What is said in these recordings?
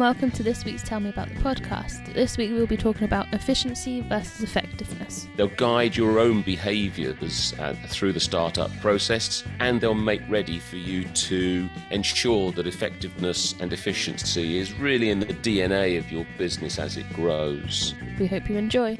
and welcome to this week's Tell Me About the podcast. This week we'll be talking about efficiency versus effectiveness. They'll guide your own behaviours uh, through the startup process and they'll make ready for you to ensure that effectiveness and efficiency is really in the DNA of your business as it grows. We hope you enjoy.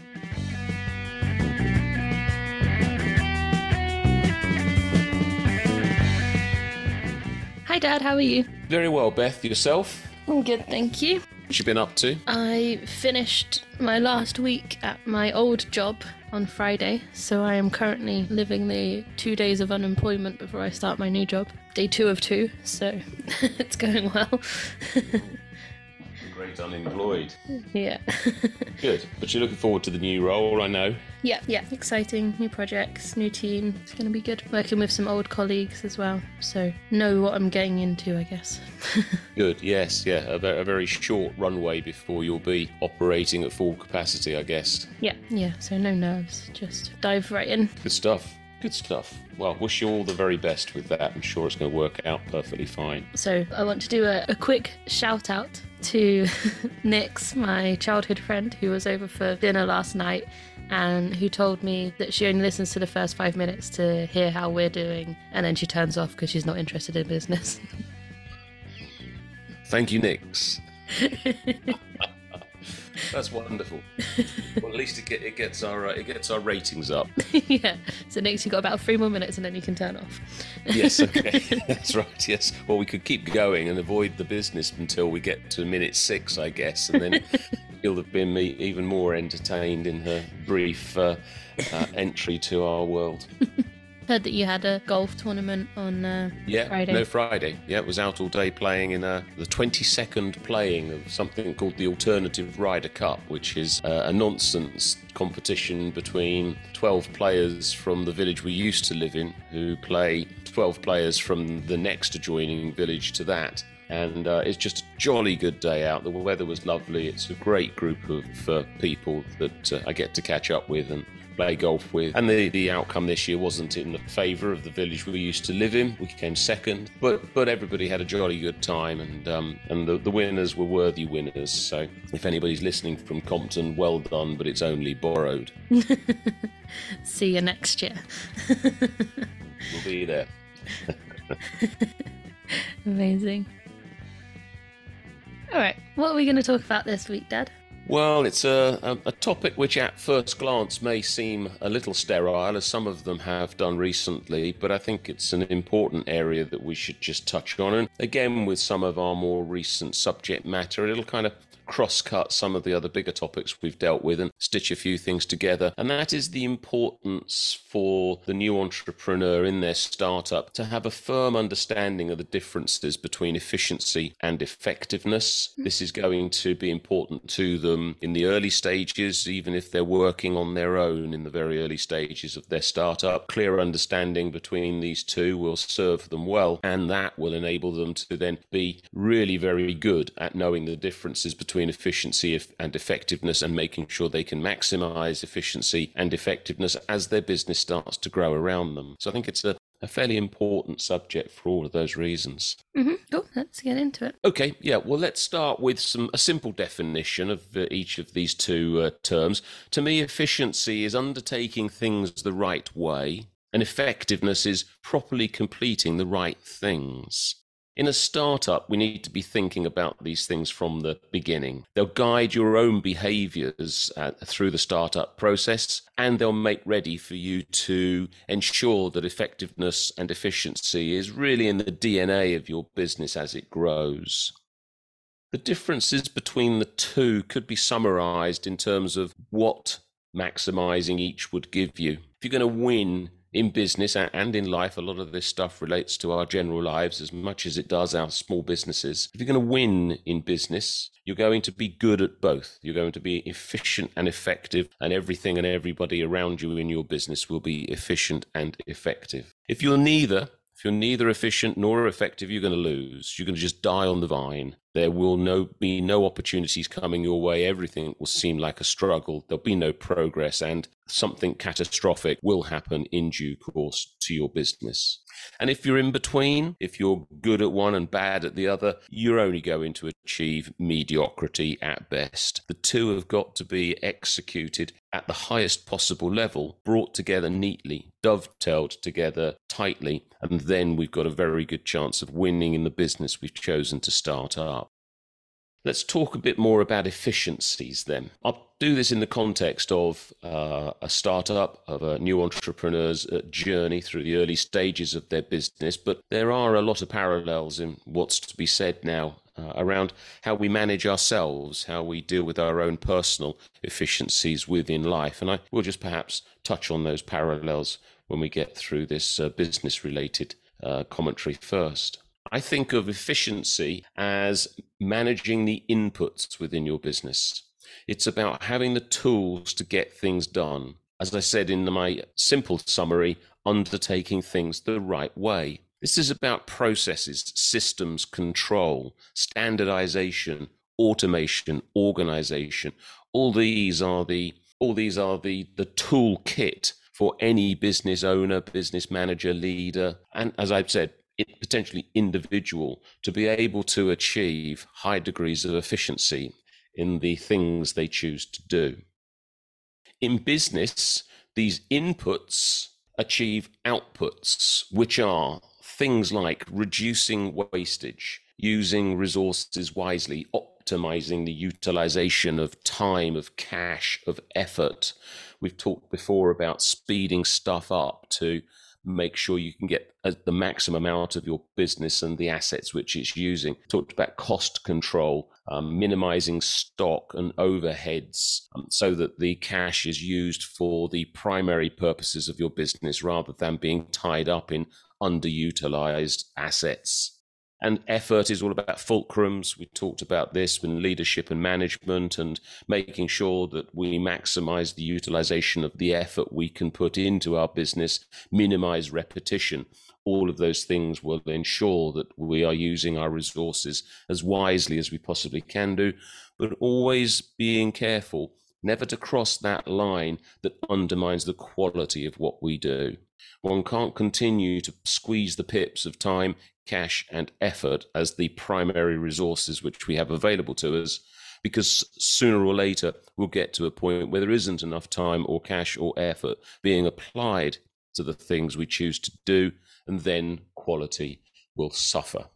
Hi, Dad, how are you? Very well, Beth. Yourself? I'm good, thank you. What you been up to? I finished my last week at my old job on Friday, so I am currently living the two days of unemployment before I start my new job. Day two of two, so it's going well. Unemployed. yeah. Good. But you're looking forward to the new role, I know. yeah, yeah. Exciting, new projects, new team. It's going to be good. Working with some old colleagues as well, so know what I'm getting into, I guess. Good. Yes. Yeah. A, a very short runway before you'll be operating at full capacity, I guess. yeah, yeah. So no nerves, just dive right in. Good stuff. Good stuff. Well, wish you all the very best with that. I'm sure it's going to work out perfectly fine. So I want to do a, a quick shout out to Nix, my childhood friend, who was over for dinner last night and who told me that she only listens to the first five minutes to hear how we're doing and then she turns off because she's not interested in business. Thank you, Nix. That's wonderful. well, at least it, get, it gets our uh, it gets our ratings up. yeah. So Nix you've got about three more minutes and then you can turn off. Yes, okay, that's right. Yes. Well, we could keep going and avoid the business until we get to minute six, I guess, and then you'll have been me even more entertained in her brief uh, uh, entry to our world. Heard that you had a golf tournament on uh, Yeah, Friday. no Friday. Yeah, it was out all day playing in uh, the 22nd playing of something called the Alternative Ryder Cup, which is uh, a nonsense competition between 12 players from the village we used to live in who play 12 players from the next adjoining village to that. And uh, it's just a jolly good day out. The weather was lovely. It's a great group of uh, people that uh, I get to catch up with and play golf with. And the, the outcome this year wasn't in the favour of the village we used to live in. We came second, but but everybody had a jolly good time, and um, and the, the winners were worthy winners. So if anybody's listening from Compton, well done, but it's only borrowed. See you next year. We'll be there. Amazing. All right, what are we going to talk about this week, Dad? Well, it's a, a, topic which at first glance may seem a little sterile, as some of them have done recently, but I think it's an important area that we should just touch on. And again, with some of our more recent subject matter, it'll kind of cross cut some of the other bigger topics we've dealt with and stitch a few things together. And that is the importance for the new entrepreneur in their startup to have a firm understanding of the differences between efficiency and effectiveness. Mm-hmm. This is going to be important to them in the early stages, even if they're working on their own in the very early stages of their startup. Clear understanding between these two will serve them well, and that will enable them to then be really very good at knowing the differences between efficiency and effectiveness and making sure they can maximize efficiency and effectiveness as their business starts to grow around them. So I think it's a, a fairly important subject for all of those reasons. Mm-hmm. Cool, let's get into it. Okay, yeah. Well, let's start with some a simple definition of uh, each of these two uh, terms. To me, efficiency is undertaking things the right way, and effectiveness is properly completing the right things. In a startup, we need to be thinking about these things from the beginning. They'll guide your own behaviors uh, through the startup process and they'll make ready for you to ensure that effectiveness and efficiency is really in the DNA of your business as it grows. The differences between the two could be summarized in terms of what maximizing each would give you. If you're going to win in business and in life, a lot of this stuff relates to our general lives as much as it does our small businesses. If you're going to win in business, you're going to be good at both. You're going to be efficient and effective, and everything and everybody around you in your business will be efficient and effective. If you're neither, if you're neither efficient nor effective, you're going to lose. You're going to just die on the vine. There will no be no opportunities coming your way. Everything will seem like a struggle. There'll be no progress, and something catastrophic will happen in due course to your business. And if you're in between, if you're good at one and bad at the other, you're only going to achieve mediocrity at best. The two have got to be executed at the highest possible level, brought together neatly, dovetailed together tightly, and then we've got a very good chance of winning in the business we've chosen to start up. Let's talk a bit more about efficiencies then. I'll do this in the context of uh, a startup, of a new entrepreneur's uh, journey through the early stages of their business, but there are a lot of parallels in what's to be said now uh, around how we manage ourselves, how we deal with our own personal efficiencies within life. And I will just perhaps touch on those parallels when we get through this uh, business related uh, commentary first. I think of efficiency as managing the inputs within your business. It's about having the tools to get things done. As I said in my simple summary, undertaking things the right way. This is about processes, systems, control, standardization, automation, organization. All these are the all these are the the toolkit for any business owner, business manager, leader, and as I've said, potentially individual to be able to achieve high degrees of efficiency in the things they choose to do. In business, these inputs achieve outputs, which are things like reducing wastage, using resources wisely, optimizing the utilization of time, of cash, of effort. We've talked before about speeding stuff up to make sure you can get the maximum out of your business and the assets which it's using. Talked about cost control, um, minimizing stock and overheads um, so that the cash is used for the primary purposes of your business rather than being tied up in underutilized assets. And effort is all about fulcrums. We talked about this in leadership and management and making sure that we maximize the utilization of the effort we can put into our business, minimize repetition. All of those things will ensure that we are using our resources as wisely as we possibly can do, but always being careful never to cross that line that undermines the quality of what we do. One can't continue to squeeze the pips of time, cash, and effort as the primary resources which we have available to us, because sooner or later we'll get to a point where there isn't enough time or cash or effort being applied to the things we choose to do, and then quality will suffer.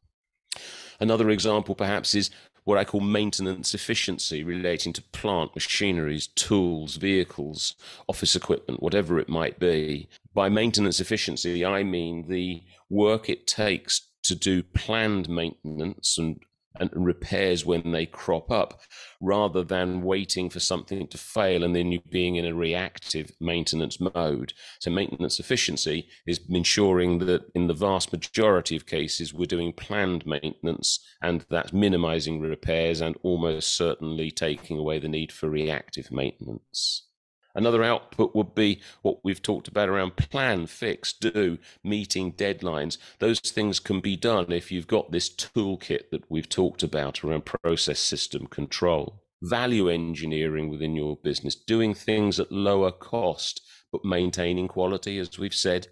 Another example, perhaps, is what I call maintenance efficiency relating to plant, machineries, tools, vehicles, office equipment, whatever it might be. By maintenance efficiency, I mean the work it takes to do planned maintenance and and repairs when they crop up rather than waiting for something to fail and then you being in a reactive maintenance mode. So, maintenance efficiency is ensuring that in the vast majority of cases, we're doing planned maintenance and that's minimizing repairs and almost certainly taking away the need for reactive maintenance. Another output would be what we've talked about around plan, fix, do, meeting deadlines. Those things can be done if you've got this toolkit that we've talked about around process system control. Value engineering within your business, doing things at lower cost, but maintaining quality, as we've said.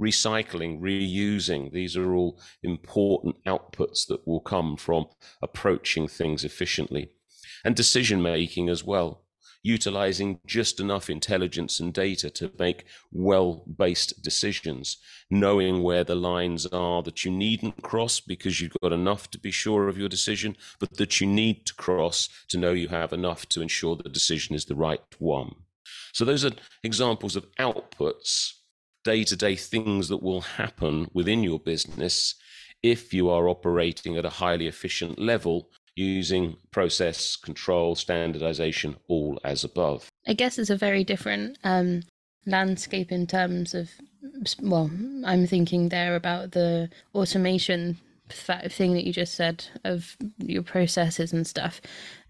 Recycling, reusing, these are all important outputs that will come from approaching things efficiently. And decision making as well utilizing just enough intelligence and data to make well based decisions, knowing where the lines are that you needn't cross because you've got enough to be sure of your decision, but that you need to cross to know you have enough to ensure the decision is the right one. So, those are examples of outputs, day to day things that will happen within your business if you are operating at a highly efficient level using process control, standardization, all as above. I guess it's a very different um, landscape in terms of, well, I'm thinking there about the automation thing that you just said of your processes and stuff.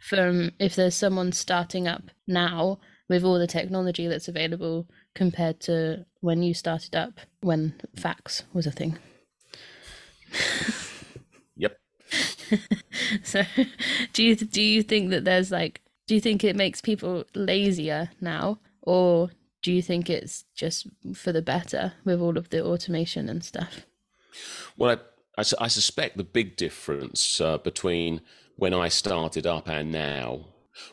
From if there's someone starting up now with all the technology that's available compared to when you started up when fax was a thing. so do you do you think that there's like do you think it makes people lazier now? Or do you think it's just for the better with all of the automation and stuff? Well, I, I, I suspect the big difference uh, between when I started up and now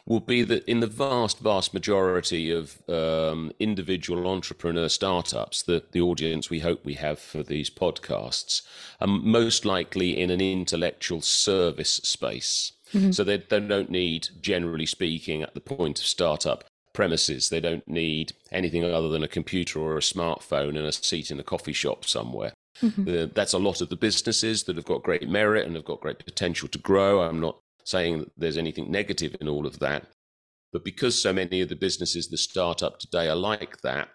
will be that in the vast, vast majority of um, individual entrepreneur startups, the, the audience we hope we have for these podcasts, are most likely in an intellectual service space. Mm-hmm. So they, they don't need, generally speaking, at the point of startup, premises. They don't need anything other than a computer or a smartphone and a seat in a coffee shop somewhere. Mm-hmm. Uh, that's a lot of the businesses that have got great merit and have got great potential to grow. I'm not saying that there's anything negative in all of that. But because so many of the businesses that start up today are like that,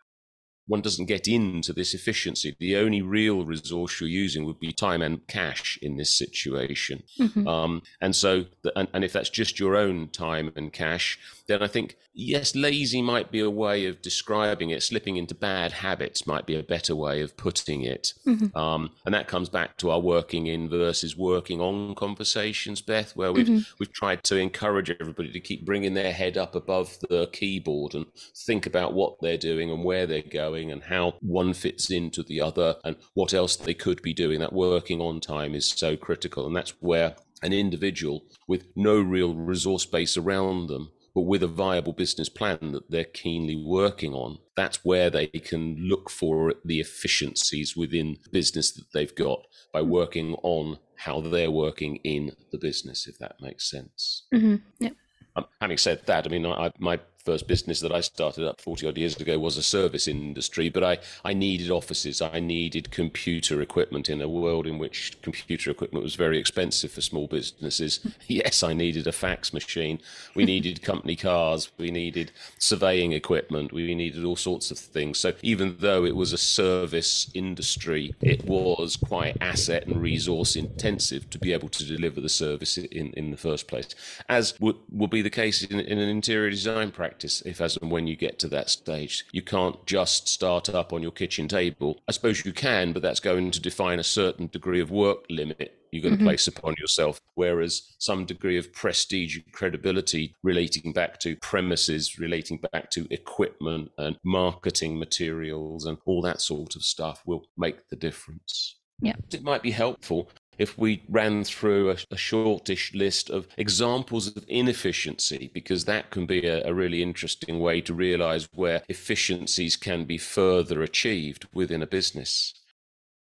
one doesn't get into this efficiency. The only real resource you're using would be time and cash in this situation. Mm-hmm. Um, and so, the, and, and if that's just your own time and cash, then I think, yes, lazy might be a way of describing it. Slipping into bad habits might be a better way of putting it. Mm-hmm. Um, and that comes back to our working in versus working on conversations, Beth, where we've, mm-hmm. we've tried to encourage everybody to keep bringing their head up above the keyboard and think about what they're doing and where they're going and how one fits into the other and what else they could be doing. That working on time is so critical. And that's where an individual with no real resource base around them but with a viable business plan that they're keenly working on, that's where they can look for the efficiencies within the business that they've got by working on how they're working in the business, if that makes sense. Mm-hmm. Yep. Um, having said that, I mean, I, my first business that I started up 40 odd years ago was a service industry, but I, I needed offices. I needed computer equipment in a world in which computer equipment was very expensive for small businesses. yes, I needed a fax machine. We needed company cars. We needed surveying equipment. We needed all sorts of things. So even though it was a service industry, it was quite asset and resource intensive to be able to deliver the service in, in the first place, as would, will be the case in, in an interior design practice practice if as and when you get to that stage. You can't just start up on your kitchen table. I suppose you can, but that's going to define a certain degree of work limit you're going mm-hmm. to place upon yourself. Whereas some degree of prestige and credibility relating back to premises, relating back to equipment and marketing materials and all that sort of stuff will make the difference. Yeah. It might be helpful if we ran through a, a, shortish list of examples of inefficiency, because that can be a, a, really interesting way to realize where efficiencies can be further achieved within a business.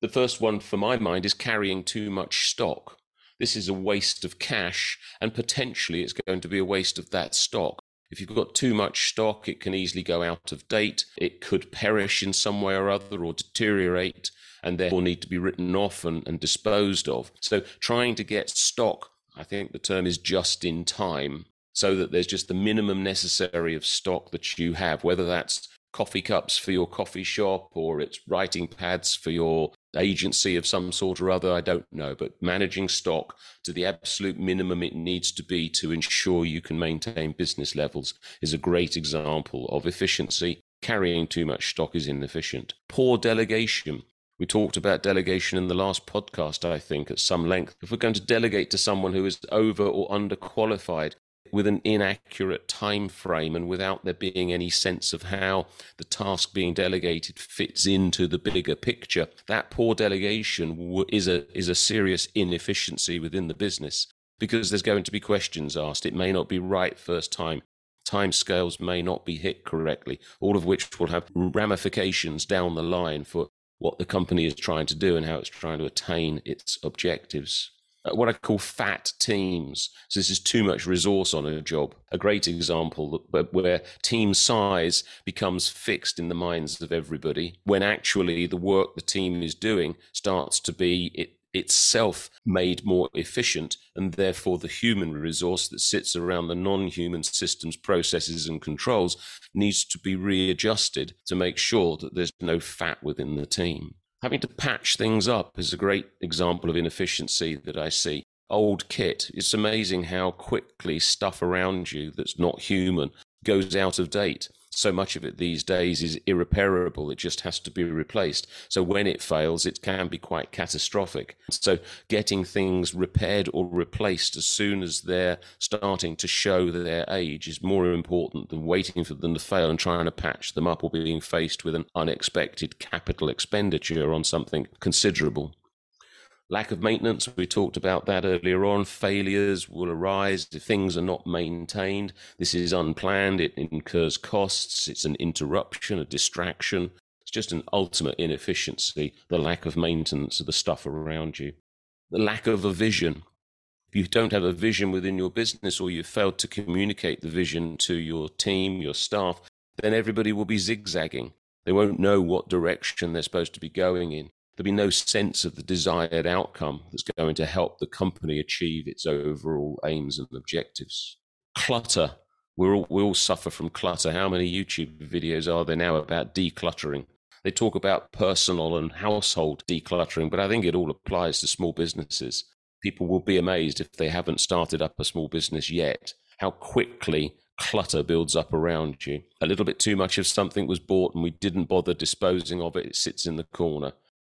The first one, for my mind, is carrying too much stock. This is a waste of cash, and potentially it's going to be a waste of that stock. If you've got too much stock, it can easily go out of date. It could perish in some way or other or deteriorate and therefore need to be written off and, and disposed of. So trying to get stock, I think the term is just in time, so that there's just the minimum necessary of stock that you have, whether that's coffee cups for your coffee shop or it's writing pads for your agency of some sort or other, I don't know. But managing stock to the absolute minimum it needs to be to ensure you can maintain business levels is a great example of efficiency. Carrying too much stock is inefficient. Poor delegation. We talked about delegation in the last podcast, I think, at some length. If we're going to delegate to someone who is over or underqualified with an inaccurate time frame and without there being any sense of how the task being delegated fits into the bigger picture, that poor delegation is a is a serious inefficiency within the business because there's going to be questions asked. It may not be right first time. Time scales may not be hit correctly, all of which will have ramifications down the line for what the company is trying to do and how it's trying to attain its objectives. Uh, what I call fat teams. So this is too much resource on a job. A great example where team size becomes fixed in the minds of everybody when actually the work the team is doing starts to be it itself made more efficient, and therefore the human resource that sits around the non human systems, processes, and controls needs to be readjusted to make sure that there's no fat within the team. Having to patch things up is a great example of inefficiency that I see. Old kit, it's amazing how quickly stuff around you that's not human goes out of date so much of it these days is irreparable. It just has to be replaced. So when it fails, it can be quite catastrophic. So getting things repaired or replaced as soon as they're starting to show their age is more important than waiting for them to fail and trying to patch them up or being faced with an unexpected capital expenditure on something considerable. Lack of maintenance, we talked about that earlier on. Failures will arise if things are not maintained. This is unplanned, it incurs costs, it's an interruption, a distraction. It's just an ultimate inefficiency, the lack of maintenance of the stuff around you. The lack of a vision. If you don't have a vision within your business or you've failed to communicate the vision to your team, your staff, then everybody will be zigzagging. They won't know what direction they're supposed to be going in there'll be no sense of the desired outcome that's going to help the company achieve its overall aims and objectives. Clutter. We're all, we all suffer from clutter. How many YouTube videos are there now about decluttering? They talk about personal and household decluttering, but I think it all applies to small businesses. People will be amazed if they haven't started up a small business yet, how quickly clutter builds up around you. A little bit too much of something was bought and we didn't bother disposing of it, it sits in the corner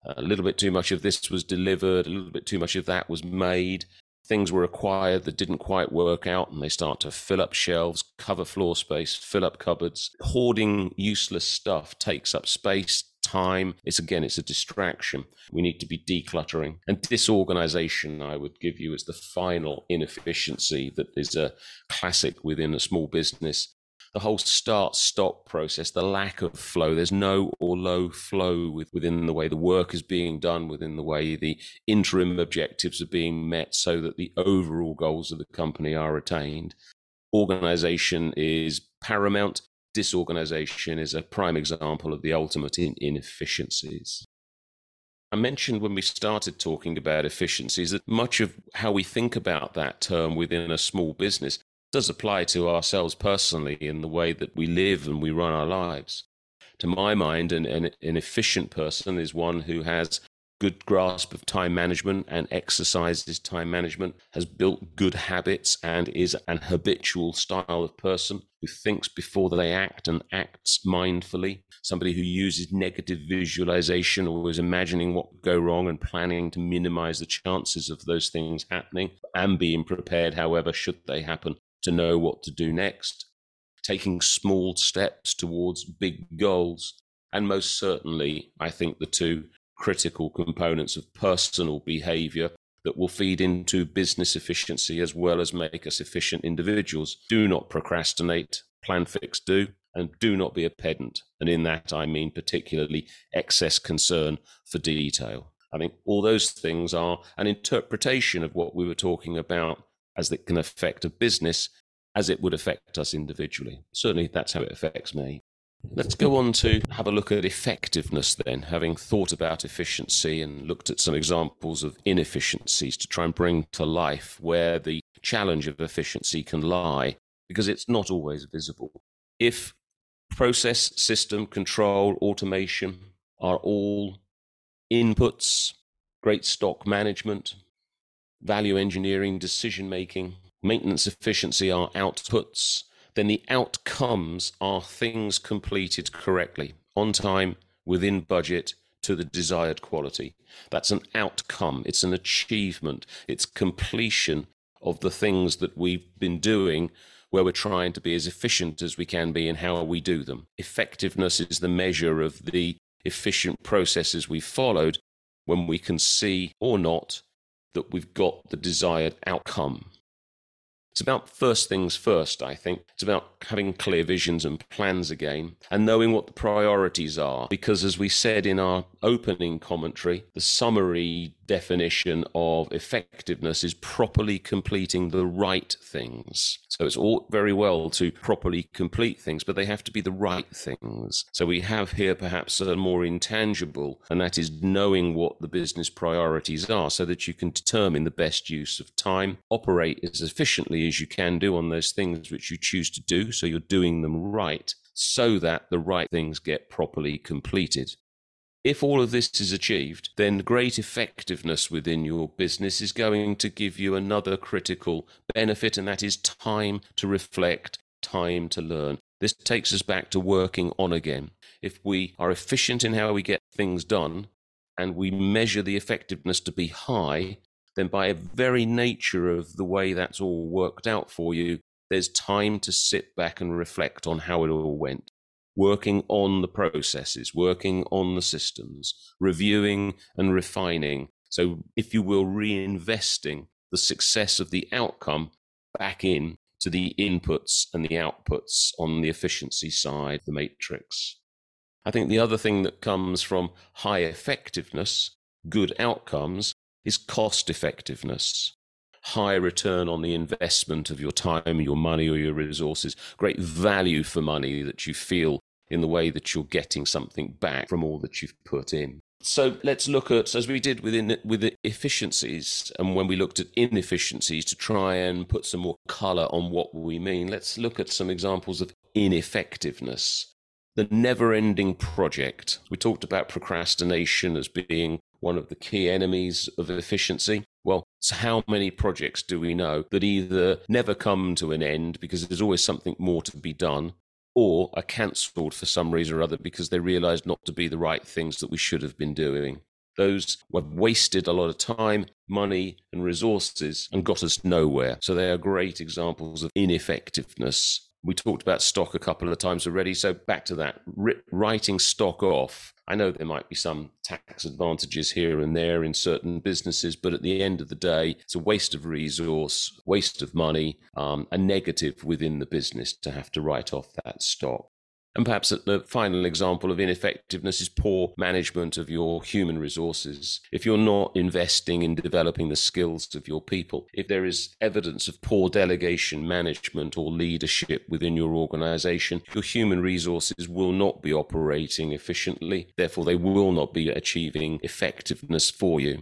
a little bit too much of this was delivered, a little bit too much of that was made. Things were acquired that didn't quite work out, and they start to fill up shelves, cover floor space, fill up cupboards. Hoarding useless stuff takes up space, time. It's again, it's a distraction. We need to be decluttering. And disorganization, I would give you as the final inefficiency that is a classic within a small business the whole start stop process, the lack of flow. There's no or low flow with, within the way the work is being done, within the way the interim objectives are being met, so that the overall goals of the company are attained. Organization is paramount. Disorganization is a prime example of the ultimate in inefficiencies. I mentioned when we started talking about efficiencies that much of how we think about that term within a small business does apply to ourselves personally in the way that we live and we run our lives. To my mind, an, an, an efficient person is one who has good grasp of time management and exercises time management, has built good habits and is an habitual style of person who thinks before they act and acts mindfully, somebody who uses negative visualization is imagining what could go wrong and planning to minimize the chances of those things happening and being prepared, however, should they happen to know what to do next, taking small steps towards big goals. And most certainly, I think the two critical components of personal behavior that will feed into business efficiency as well as make us efficient individuals. Do not procrastinate, plan, fix, do, and do not be a pedant. And in that, I mean particularly excess concern for detail. I think all those things are an interpretation of what we were talking about as it can affect a business as it would affect us individually. Certainly, that's how it affects me. Let's go on to have a look at effectiveness then, having thought about efficiency and looked at some examples of inefficiencies to try and bring to life where the challenge of efficiency can lie, because it's not always visible. If process, system, control, automation are all inputs, great stock management, value engineering, decision making, maintenance efficiency are outputs, then the outcomes are things completed correctly, on time, within budget, to the desired quality. That's an outcome, it's an achievement, it's completion of the things that we've been doing where we're trying to be as efficient as we can be in how we do them. Effectiveness is the measure of the efficient processes we've followed when we can see or not that we've got the desired outcome. It's about first things first, I think. It's about having clear visions and plans again and knowing what the priorities are. Because as we said in our opening commentary, the summary definition of effectiveness is properly completing the right things. So it's all very well to properly complete things, but they have to be the right things. So we have here perhaps a more intangible, and that is knowing what the business priorities are so that you can determine the best use of time, operate as efficiently as you can do on those things which you choose to do. So you're doing them right so that the right things get properly completed. If all of this is achieved, then great effectiveness within your business is going to give you another critical benefit, and that is time to reflect, time to learn. This takes us back to working on again. If we are efficient in how we get things done and we measure the effectiveness to be high, then by a very nature of the way that's all worked out for you, there's time to sit back and reflect on how it all went working on the processes, working on the systems, reviewing and refining So, if you will, reinvesting the success of the outcome back in to the inputs and the outputs on the efficiency side the matrix. I think the other thing that comes from high effectiveness, good outcomes, is cost effectiveness. High return on the investment of your time, your money, or your resources. Great value for money that you feel in the way that you're getting something back from all that you've put in. So let's look at, as we did within with the efficiencies, and when we looked at inefficiencies to try and put some more colour on what we mean. Let's look at some examples of ineffectiveness. The never-ending project. We talked about procrastination as being one of the key enemies of efficiency. Well, so how many projects do we know that either never come to an end because there's always something more to be done, or are cancelled for some reason or other because they realised not to be the right things that we should have been doing. Those have wasted a lot of time, money, and resources and got us nowhere. So they are great examples of ineffectiveness we talked about stock a couple of times already. So back to that, writing stock off. I know there might be some tax advantages here and there in certain businesses, but at the end of the day, it's a waste of resource, waste of money, um, a negative within the business to have to write off that stock. And perhaps the final example of ineffectiveness is poor management of your human resources. If you're not investing in developing the skills of your people, if there is evidence of poor delegation, management, or leadership within your organization, your human resources will not be operating efficiently. Therefore, they will not be achieving effectiveness for you.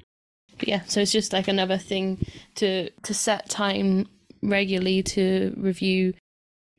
Yeah, so it's just like another thing to to set time regularly to review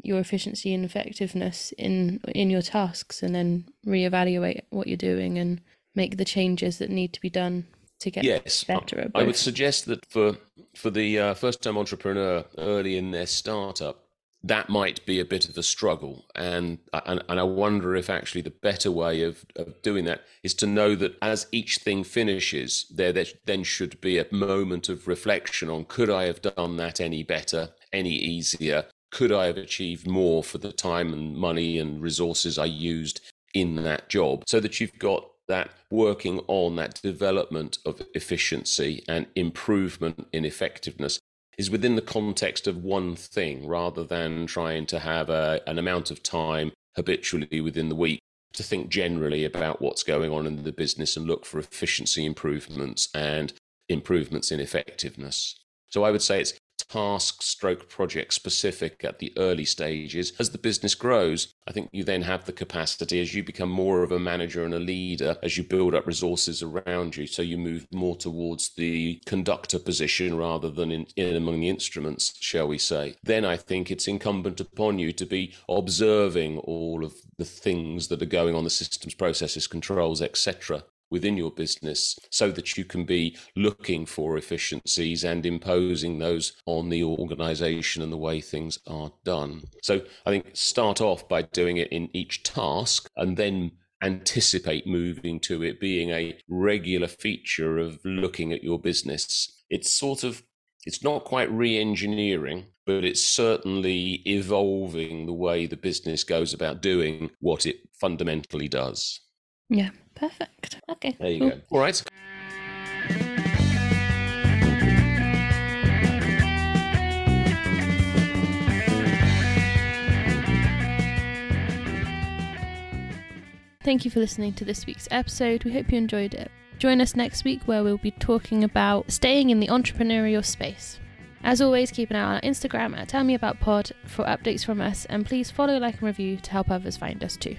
your efficiency and effectiveness in in your tasks and then reevaluate what you're doing and make the changes that need to be done to get better. yes, better I would suggest that for for the uh, first time entrepreneur early in their startup that might be a bit of a struggle and and, and I wonder if actually the better way of, of doing that is to know that as each thing finishes there, there then should be a moment of reflection on could I have done that any better any easier could I have achieved more for the time and money and resources I used in that job? So that you've got that working on that development of efficiency and improvement in effectiveness is within the context of one thing rather than trying to have a, an amount of time habitually within the week to think generally about what's going on in the business and look for efficiency improvements and improvements in effectiveness. So I would say it's task stroke project specific at the early stages. As the business grows, I think you then have the capacity as you become more of a manager and a leader, as you build up resources around you. So you move more towards the conductor position rather than in, in among the instruments, shall we say. Then I think it's incumbent upon you to be observing all of the things that are going on the systems, processes, controls, etc within your business so that you can be looking for efficiencies and imposing those on the organization and the way things are done. So I think start off by doing it in each task and then anticipate moving to it being a regular feature of looking at your business. It's sort of it's not quite re-engineering but it's certainly evolving the way the business goes about doing what it fundamentally does yeah Perfect. Okay. There you cool. go. All right. Thank you for listening to this week's episode. We hope you enjoyed it. Join us next week where we'll be talking about staying in the entrepreneurial space. As always, keep an eye on our Instagram at Tell Me About Pod for updates from us, and please follow, like, and review to help others find us too.